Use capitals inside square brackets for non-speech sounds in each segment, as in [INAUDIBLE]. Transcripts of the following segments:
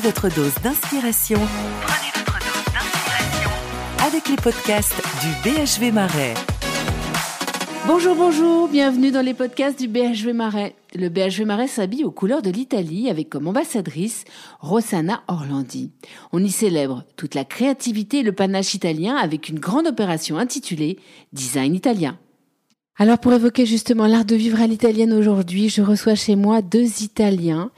Prenez votre dose d'inspiration. Prenez votre dose d'inspiration. Avec les podcasts du BHV Marais. Bonjour, bonjour, bienvenue dans les podcasts du BHV Marais. Le BHV Marais s'habille aux couleurs de l'Italie avec comme ambassadrice Rossana Orlandi. On y célèbre toute la créativité et le panache italien avec une grande opération intitulée Design italien. Alors pour évoquer justement l'art de vivre à l'italienne aujourd'hui, je reçois chez moi deux Italiens,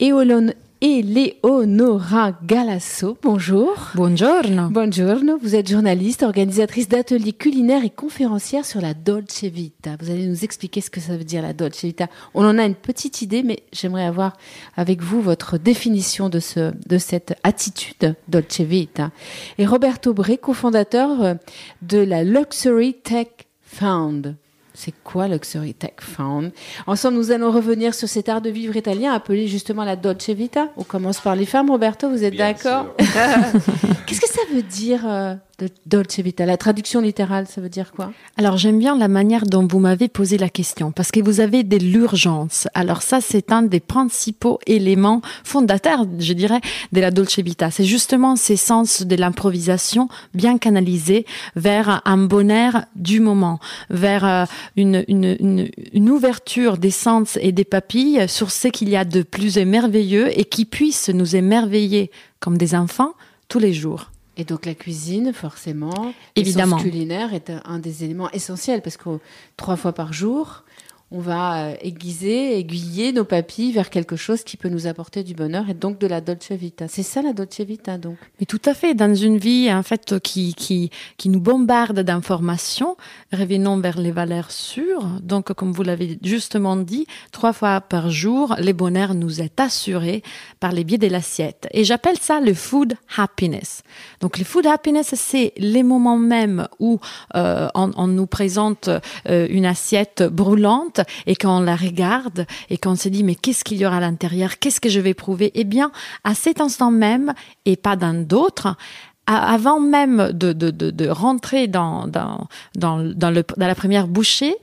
Eolone et Leonora Galasso. Bonjour. Buongiorno. Buongiorno. Vous êtes journaliste, organisatrice d'ateliers culinaires et conférencière sur la Dolce Vita. Vous allez nous expliquer ce que ça veut dire la Dolce Vita. On en a une petite idée, mais j'aimerais avoir avec vous votre définition de ce, de cette attitude Dolce Vita. Et Roberto Bre, cofondateur euh, de la Luxury Tech Fund. C'est quoi Luxury Tech Fund Ensemble, nous allons revenir sur cet art de vivre italien appelé justement la Dolce Vita. On commence par les femmes. Roberto, vous êtes d'accord? [LAUGHS] Qu'est-ce que ça veut dire euh, de Dolce Vita La traduction littérale, ça veut dire quoi? Alors j'aime bien la manière dont vous m'avez posé la question parce que vous avez de l'urgence. Alors ça, c'est un des principaux éléments fondateurs, je dirais, de la Dolce Vita. C'est justement ces sens de l'improvisation bien canalisés vers un bonheur du moment, vers euh, une, une, une, une ouverture des sens et des papilles sur ce qu'il y a de plus merveilleux et qui puisse nous émerveiller comme des enfants tous les jours. Et donc la cuisine, forcément, Évidemment. culinaire est un des éléments essentiels parce que trois fois par jour, on va euh, aiguiser, aiguiller nos papilles vers quelque chose qui peut nous apporter du bonheur et donc de la Dolce Vita. C'est ça la Dolce Vita donc? Mais tout à fait, dans une vie en fait qui qui qui nous bombarde d'informations, revenons vers les valeurs sûres. Donc comme vous l'avez justement dit, trois fois par jour, le bonheur nous est assuré par les biais de l'assiette. Et j'appelle ça le food happiness. Donc le food happiness, c'est les moments même où euh, on, on nous présente euh, une assiette brûlante et quand on la regarde et qu'on se dit mais qu'est-ce qu'il y aura à l'intérieur, qu'est-ce que je vais prouver? Eh bien, à cet instant même et pas dans d'autres, avant même de, de, de, rentrer dans, dans, dans, dans, le, dans la première bouchée,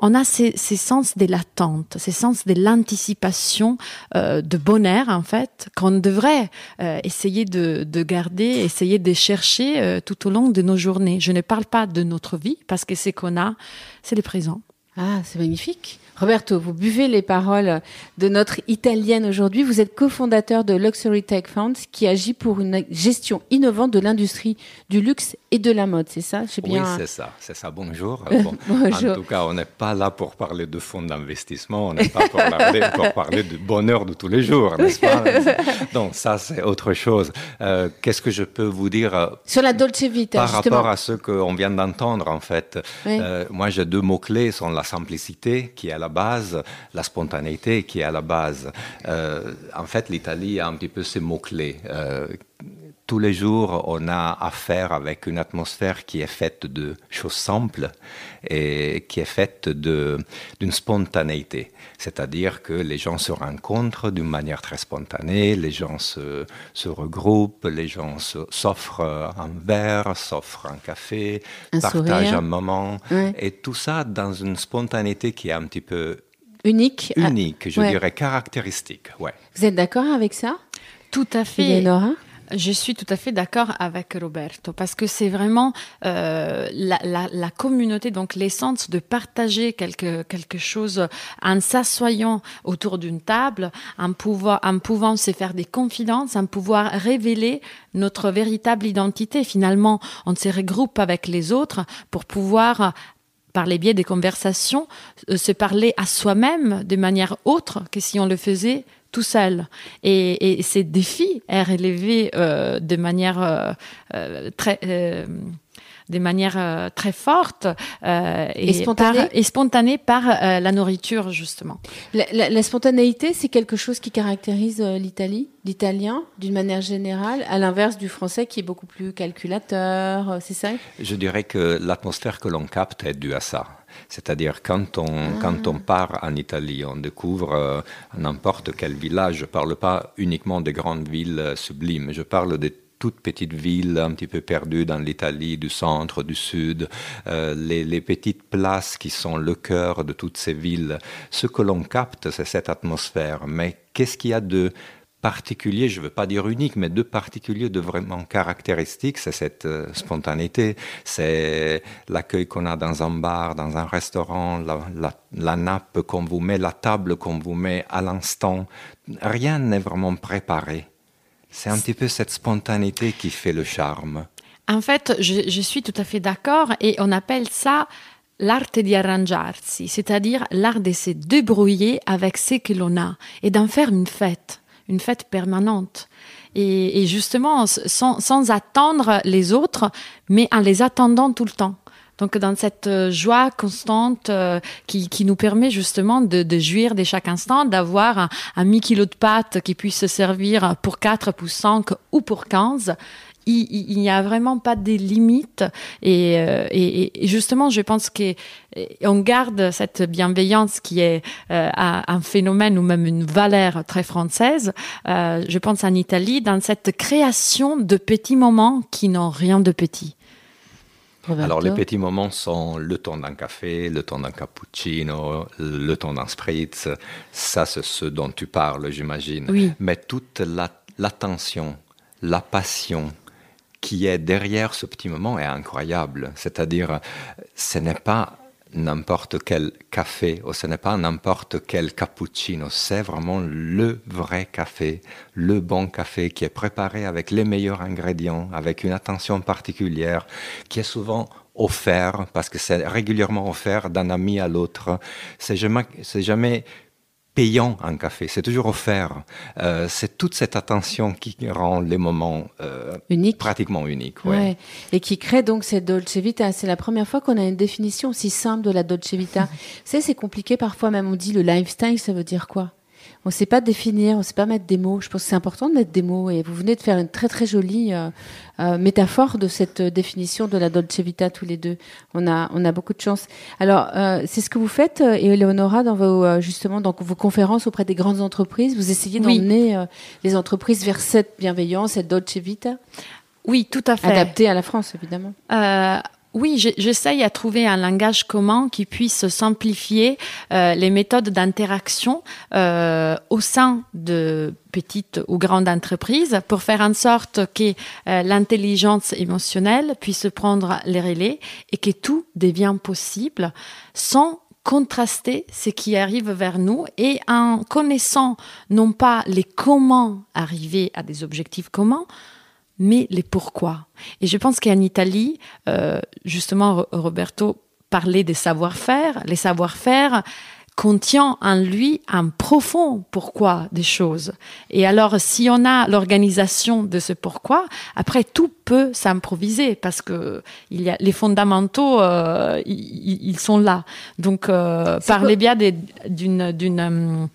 on a ces, ces sens de l'attente, ces sens de l'anticipation euh, de bonheur, en fait, qu'on devrait euh, essayer de, de garder, essayer de chercher euh, tout au long de nos journées. Je ne parle pas de notre vie, parce que c'est qu'on a, c'est le présent. Ah, c'est magnifique. Roberto, vous buvez les paroles de notre italienne aujourd'hui. Vous êtes cofondateur de Luxury Tech Fund qui agit pour une gestion innovante de l'industrie du luxe et de la mode, c'est ça? J'ai Oui, bien... c'est ça, c'est ça. Bonjour. Bon, [LAUGHS] Bonjour. En tout cas, on n'est pas là pour parler de fonds d'investissement, on n'est pas pour, parler, [LAUGHS] pour parler du bonheur de tous les jours, [LAUGHS] n'est-ce pas? Donc ça, c'est autre chose. Euh, Qu'est-ce que je peux vous dire euh, Sur la Dolce Vita, par justement? rapport à ce qu'on vient d'entendre, en fait, Oui. euh, moi j'ai deux mots-clés, sont la simplicité qui est à la base, la spontanéité qui est à la base. Euh, en fait, l'Italie a un petit peu ces mots-clés. Tous les jours, on a affaire avec une atmosphère qui est faite de choses simples et qui est faite de- d'une spontanéité. C'est-à-dire que les gens se rencontrent d'une manière très spontanée, les gens se, se regroupent, les gens s'offrent un verre, s'offrent un café, Un partagent sourire. un moment. Ouais. Et tout ça dans une spontanéité qui est un petit peu Unique. Unique, je ouais. dirais caractéristique. Ouais. Vous êtes d'accord avec ça? Tout à fait. Eleonora Je suis tout à fait d'accord avec Roberto parce que c'est vraiment euh, la, la, la communauté, donc l'essence de partager quelque, quelque chose en s'assoyant autour d'une table, en, pouvoir, en pouvant se faire des confidences, en pouvoir révéler notre véritable identité. Finalement, on se regroupe avec les autres pour pouvoir par les biais des conversations, euh, se parler à soi-même de manière autre que si on le faisait tout seul. Et, et ces défis est relevé euh, de manière euh, euh, très euh, de manière euh, très forte euh, Et spontanée par, et spontanée par euh, la nourriture justement. La, la- la spontanéité, c'est quelque chose qui caractérise euh, l'Italie, l'italien, d'une manière générale, à l'inverse du français qui est beaucoup plus calculateur, euh, c'est ça? Je dirais que l'atmosphère que l'on capte est due à ça. C'est-à-dire quand on, quand on part en Italie, on découvre euh, n'importe quel village. Je ne parle pas uniquement des grandes villes euh, sublimes, je parle des toutes petites villes un petit peu perdues dans l'Italie, du centre, du sud, euh, les, les petites places qui sont le cœur de toutes ces villes. Ce que l'on capte, c'est cette atmosphère. Mais qu'est-ce qu'il y a de particulier, je ne veux pas dire unique, mais de particulier, de vraiment caractéristique, c'est cette euh, spontanéité, c'est l'accueil qu'on a dans un bar, dans un restaurant, la, nappe qu'on vous met, la table qu'on vous met à l'instant. Rien n'est vraiment préparé. C'est un petit peu cette spontanéité qui fait le charme. En fait, je, suis tout à fait d'accord et on appelle ça l'arte di arrangiarsi, c'est-à-dire l'art de se débrouiller avec ce que l'on a et d'en faire une fête une fête permanente. Et, justement, sans, attendre les autres, mais en les attendant tout le temps. Donc dans cette euh, joie constante euh, qui, nous permet justement de, jouir de chaque instant, d'avoir un, un mi-kilo de pâtes qui puisse se servir pour 4, pour 5 ou pour 15 il n'y a vraiment pas de limites. Euh, et, et, justement je pense qu'on garde cette bienveillance qui est euh, un phénomène ou même une valeur très française euh, je pense en Italie dans cette création de petits moments qui n'ont rien de petit alors les petits moments sont le temps d'un café, le temps d'un cappuccino, le temps d'un spritz. Ça, c'est ce dont tu parles, j'imagine. Oui. Mais toute l'attention, la passion, qui est derrière ce petit moment est incroyable. C'est-à-dire, ce n'est pas n'importe quel café ou ce n'est pas n'importe quel cappuccino, c'est vraiment le vrai café, le bon café qui est préparé avec les meilleurs ingrédients, avec une attention particulière, qui est souvent offert, parce que c'est régulièrement offert d'un ami à l'autre. C'est jamais payant un café, c'est toujours offert. Euh, c'est toute cette attention qui rend les moments euh, pratiquement uniques. Ouais. Et qui crée donc cette Dolce Vita. C'est la première fois qu'on a une définition aussi simple de la Dolce Vita. [LAUGHS] c'est compliqué parfois, même on dit le lifestyle, ça veut dire quoi? On ne sait pas définir, on ne sait pas mettre des mots. Je pense que c'est important de mettre des mots. Et vous venez de faire une très très jolie euh, euh, métaphore de cette définition de la Dolce Vita tous les deux. On a on a beaucoup de chance. Alors euh, c'est ce que vous faites, Eleonora, dans vos justement dans vos conférences auprès des grandes entreprises. Vous essayez d'emmener les entreprises vers cette bienveillance, cette Dolce Vita. Oui, tout à fait. Adaptée à la France, évidemment. Oui, j'essaye à trouver un langage commun qui puisse simplifier euh, les méthodes d'interaction euh, au sein de petites ou grandes entreprises pour faire en sorte que euh, l'intelligence émotionnelle puisse prendre les relais et que tout devient possible sans contraster ce qui arrive vers nous et en connaissant non pas les comment arriver à des objectifs communs, mais les pourquoi? Et je pense qu'en Italie, euh, justement, Roberto parlait des savoir-faire. Les savoir-faire contient en lui un profond pourquoi des choses. Et alors, si on a l'organisation de ce pourquoi, après tout peut s'improviser parce que il y a les fondamentaux, euh, ils, sont là. Donc, euh, par les biais d'une d'une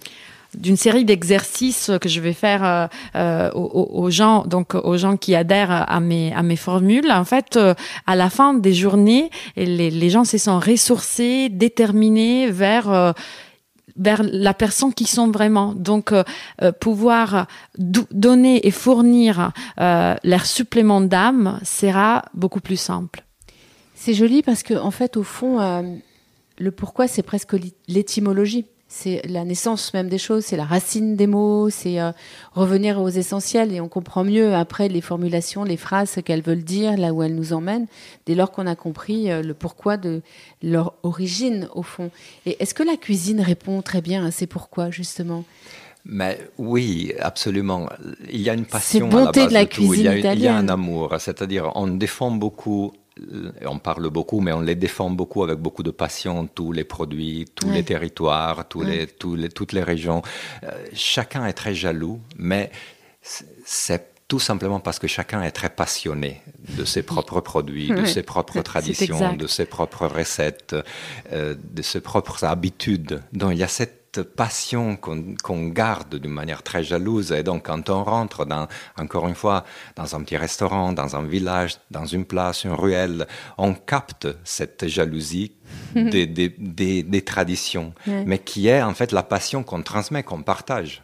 d'une série d'exercices que je vais faire euh, euh, aux, gens, donc aux gens qui adhèrent à mes à mes formules. En fait, euh, à la fin des journées, les, les gens se sont ressourcés, déterminés vers vers la personne qui sont vraiment. Donc, pouvoir donner et fournir leur supplément d'âme sera beaucoup plus simple. C'est joli parce que, en fait, au fond, le pourquoi, c'est presque l'étymologie c'est la naissance même des choses, c'est la racine des mots, c'est euh, revenir aux essentiels et on comprend mieux après les formulations, les phrases, qu'elles veulent dire, là où elles nous emmènent, dès lors qu'on a compris euh, le pourquoi de leur origine au fond. Et est-ce que la cuisine répond très bien à ces pourquoi justement? Mais oui, absolument. Il y a une passion à la base de la cuisine italienne. il y a un amour, c'est-à-dire on défend beaucoup on parle beaucoup, mais on les défend beaucoup avec beaucoup de passion, tous les produits, tous les territoires, tous les, toutes les régions. Euh, chacun est très jaloux, mais c'est tout simplement parce que chacun est très passionné de ses propres produits, de ses propres [LAUGHS] traditions, de ses propres recettes, euh, de ses propres habitudes. Donc il y a cette passion qu'on garde d'une manière très jalouse. Et donc, quand on rentre, dans, encore une fois, dans un petit restaurant, dans un village, dans une place, une ruelle, on capte cette jalousie [LAUGHS] des, des, traditions, mais qui est en fait la passion qu'on transmet, qu'on partage.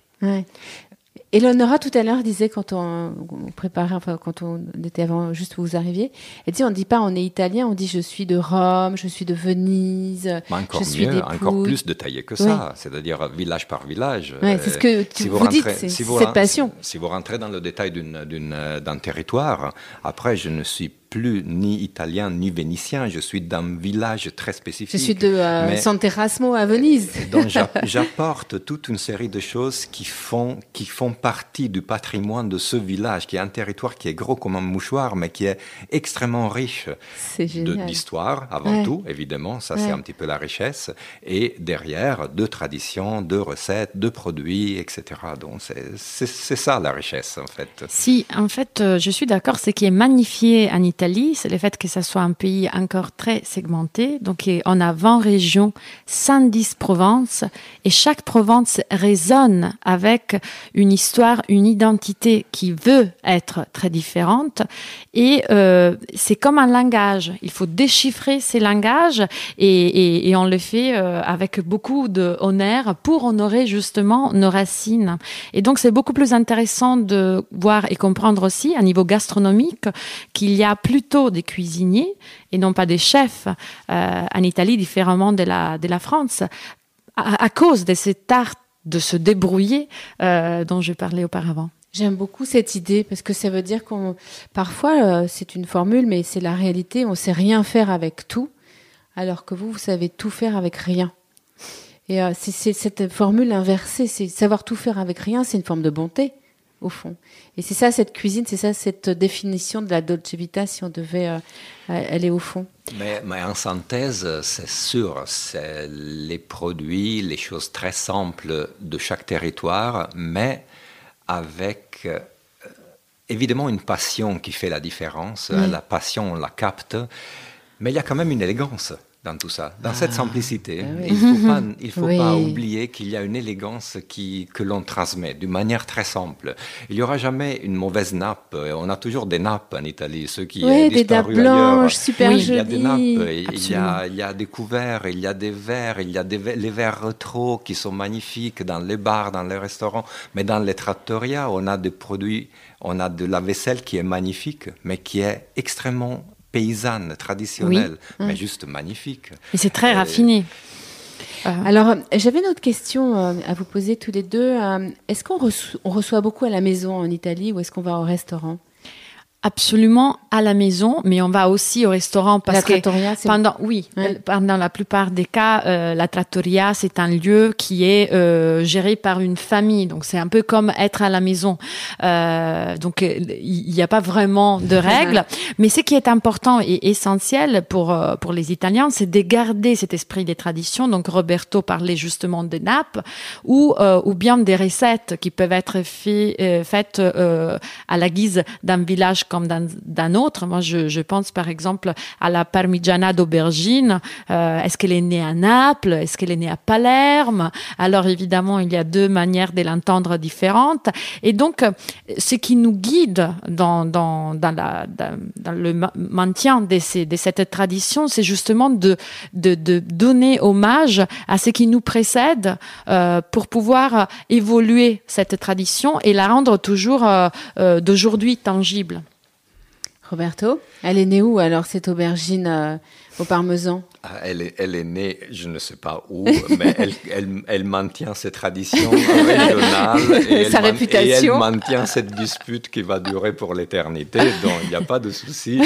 Eleonora tout à l'heure disait quand on, préparait, enfin quand on était avant, juste où vous arriviez, elle dit on dit pas on est italien, on dit je suis de Rome, je suis de Venise, encore je suis mieux, encore plus détaillé que ça, c'est-à-dire village par village. C'est ce que tu, si vous, vous dites, c'est cette passion. Si vous rentrez dans le détail d'un territoire, après je ne suis plus ni italien ni vénitien. Je suis d'un village très spécifique. Je suis de euh, San Terrasmo à Venise. [LAUGHS] donc [LAUGHS] j'apporte toute une série de choses qui font, qui font partie du patrimoine de ce village, qui est un territoire qui est gros comme un mouchoir, mais qui est extrêmement riche d'histoire, avant tout, évidemment. Ça, c'est un petit peu la richesse. Et derrière, de traditions, de recettes, de produits, etc. Donc c'est ça la richesse, en fait. Si, en fait, euh, je suis d'accord, ce qui est magnifié en Italie, c'est le fait que ce soit un pays encore très segmenté. Donc, on a 20 régions, 110 provinces, et chaque province résonne avec une histoire, une identité qui veut être très différente. Et euh, c'est comme un langage. Il faut déchiffrer ces langages, et, on le fait euh, avec beaucoup d'honneur pour honorer justement nos racines. Et donc, c'est beaucoup plus intéressant de voir et comprendre aussi, à niveau gastronomique, qu'il y a plutôt des cuisiniers et non pas des chefs euh, en Italie, différemment de la, France, à, cause de cet art de se débrouiller euh, dont je parlais auparavant. J'aime beaucoup cette idée parce que ça veut dire qu'on parfois euh, c'est une formule mais c'est la réalité, on sait rien faire avec tout alors que vous vous savez tout faire avec rien. Et c'est cette formule inversée, c'est savoir tout faire avec rien, c'est une forme de bonté au fond. Et c'est ça cette cuisine, c'est ça cette définition de la dolce vita si on devait euh, aller au fond. Mais, mais, en synthèse, c'est sûr, c'est les produits, les choses très simples de chaque territoire, mais avec euh, évidemment une passion qui fait la différence. La passion, on la capte, mais il y a quand même une élégance dans tout ça, dans cette ah, simplicité. Ah il ne faut, pas, oublier qu'il y a une élégance qui, que l'on transmet d'une manière très simple. Il n'y aura jamais une mauvaise nappe. On a toujours des nappes en Italie, ceux qui oui, des nappes blanches, super jolies. Il y a des nappes, il y a, il y a, des couverts, il y a des verres, il y a des, les verres rétro qui sont magnifiques dans les bars, dans les restaurants. Mais dans les trattoria, on a des produits, on a de la vaisselle qui est magnifique, mais qui est extrêmement paysanne, traditionnelle, mais mm. juste magnifique. Et c'est très raffiné. Euh. Alors, j'avais une autre question euh, à vous poser tous les deux. Euh, est-ce qu'on reçoit beaucoup à la maison en Italie ou est-ce qu'on va au restaurant? Absolument à la maison, mais on va aussi au restaurant parce que pendant oui, pendant la plupart des cas, euh, la trattoria c'est un lieu qui est euh, géré par une famille, donc c'est un peu comme être à la maison. Euh, donc il n'y a pas vraiment de [LAUGHS] règles, mais ce qui est important et essentiel pour pour les Italiens, c'est de garder cet esprit des traditions. Donc Roberto parlait justement des nappes ou ou bien des recettes qui peuvent être fait, faites à la guise d'un village comme d'un autre. Moi, je, pense par exemple à la parmigiana d'aubergine. Euh, est-ce qu'elle est née à Naples? Est-ce qu'elle est née à Palerme? Alors évidemment, il y a deux manières de l'entendre différentes. Et donc, ce qui nous guide dans, le maintien de, cette tradition, c'est justement de, donner hommage à ce qui nous précède euh, pour pouvoir évoluer cette tradition et la rendre toujours euh, d'aujourd'hui tangible. Roberto, elle est née où alors cette aubergine euh, au parmesan? Ah, elle, est, elle est née, je ne sais pas où, mais elle, [LAUGHS] elle, elle, maintient ses traditions régionales et, [LAUGHS] Sa réputation. et elle maintient cette dispute qui va durer pour l'éternité, donc il n'y a pas de souci.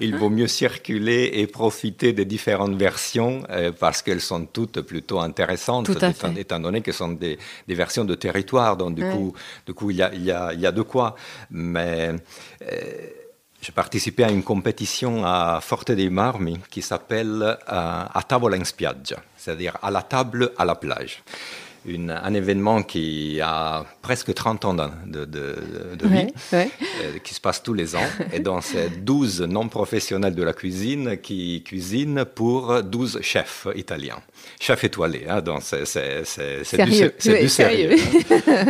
Il, [LAUGHS] vaut mieux circuler et profiter des différentes versions euh, parce qu'elles sont toutes plutôt intéressantes, étant, donné que ce sont des, des, versions de territoire, donc du coup, du coup il, y a, il, y a, il y a de quoi. Mais. Euh, j'ai participé à une compétition à Forte dei Marmi qui s'appelle euh, A tavola in spiaggia, c'est-à-dire à la table à la plage. un événement qui a presque 30 ans de, de, vie, euh, qui se passe tous les ans. Et donc, c'est 12 non-professionnels de la cuisine qui cuisinent pour 12 chefs italiens. Chefs étoilés, hein, c'est, du, du, sérieux.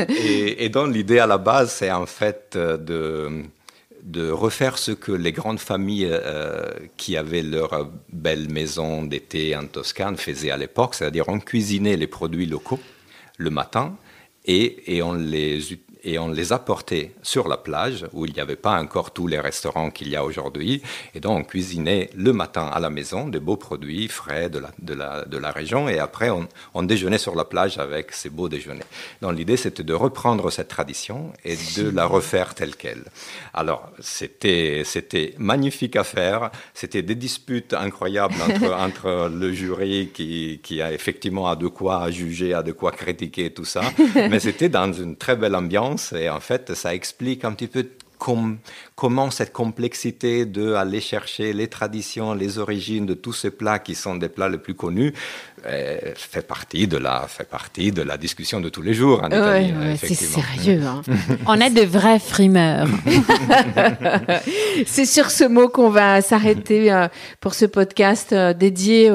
et, et donc, l'idée à la base, c'est en fait de de refaire ce que les grandes familles euh, qui avaient leur belle maison d'été en Toscane faisaient à l'époque, c'est-à-dire on cuisinait les produits locaux le matin et, et on les et on les apportait sur la plage où il n'y avait pas encore tous les restaurants qu'il y a aujourd'hui. Et donc, on cuisinait le matin à la maison des beaux produits frais de la, de la, de la région et après, on, on, déjeunait sur la plage avec ces beaux déjeuners. Donc, l'idée, c'était de reprendre cette tradition et de la refaire telle qu'elle. Alors, c'était, c'était magnifique à faire. C'était des disputes incroyables entre, [LAUGHS] entre le jury qui, qui a effectivement à de quoi juger, à de quoi critiquer tout ça. [LAUGHS] Mais c'était dans une très belle ambiance et en fait, ça explique un petit peu comment cette complexité de aller chercher les traditions, les origines de tous ces plats qui sont des plats les plus connus fait partie de la fait partie de la discussion de tous les jours en Italie. c'est sérieux. Hein. [LAUGHS] On est de vrais frimeurs. c'est sur ce mot qu'on va s'arrêter euh, pour ce podcast euh, dédié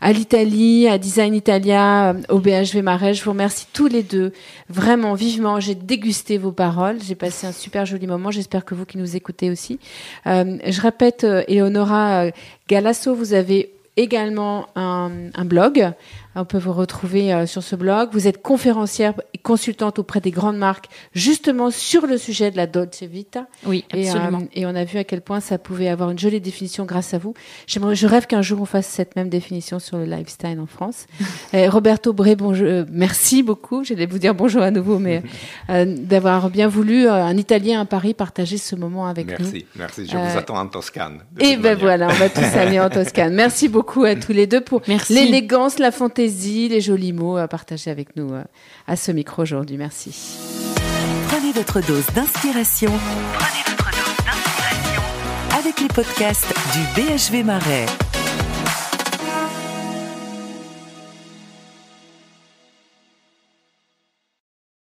à l'Italie, à Design Italia, au BHV Marais. Je vous remercie tous les deux vraiment vivement. J'ai dégusté vos paroles. J'ai passé un super joli moment. J'espère que vous qui nous écoutez aussi. je répète, Eleonora Galasso, vous avez également un, blog on peut vous retrouver euh, sur ce blog. Vous êtes conférencière et consultante auprès des grandes marques, justement sur le sujet de la Dolce Vita. Oui, absolument. Et, euh, on a vu à quel point ça pouvait avoir une jolie définition grâce à vous. J'aimerais, je rêve qu'un jour on fasse cette même définition sur le lifestyle en France. [LAUGHS] Roberto Bré, bonjour, euh, merci beaucoup. J'allais vous dire bonjour à nouveau, mais [LAUGHS] d'avoir bien voulu un Italien à Paris partager ce moment avec nous. Merci, merci. Je vous attends en Toscane. Et ben voilà, on va tous [LAUGHS] aller en Toscane. Merci beaucoup à tous les deux pour l'élégance, la les jolis mots à partager avec nous euh, à ce micro aujourd'hui. Merci. Prenez votre dose d'inspiration avec les podcasts du BHV Marais.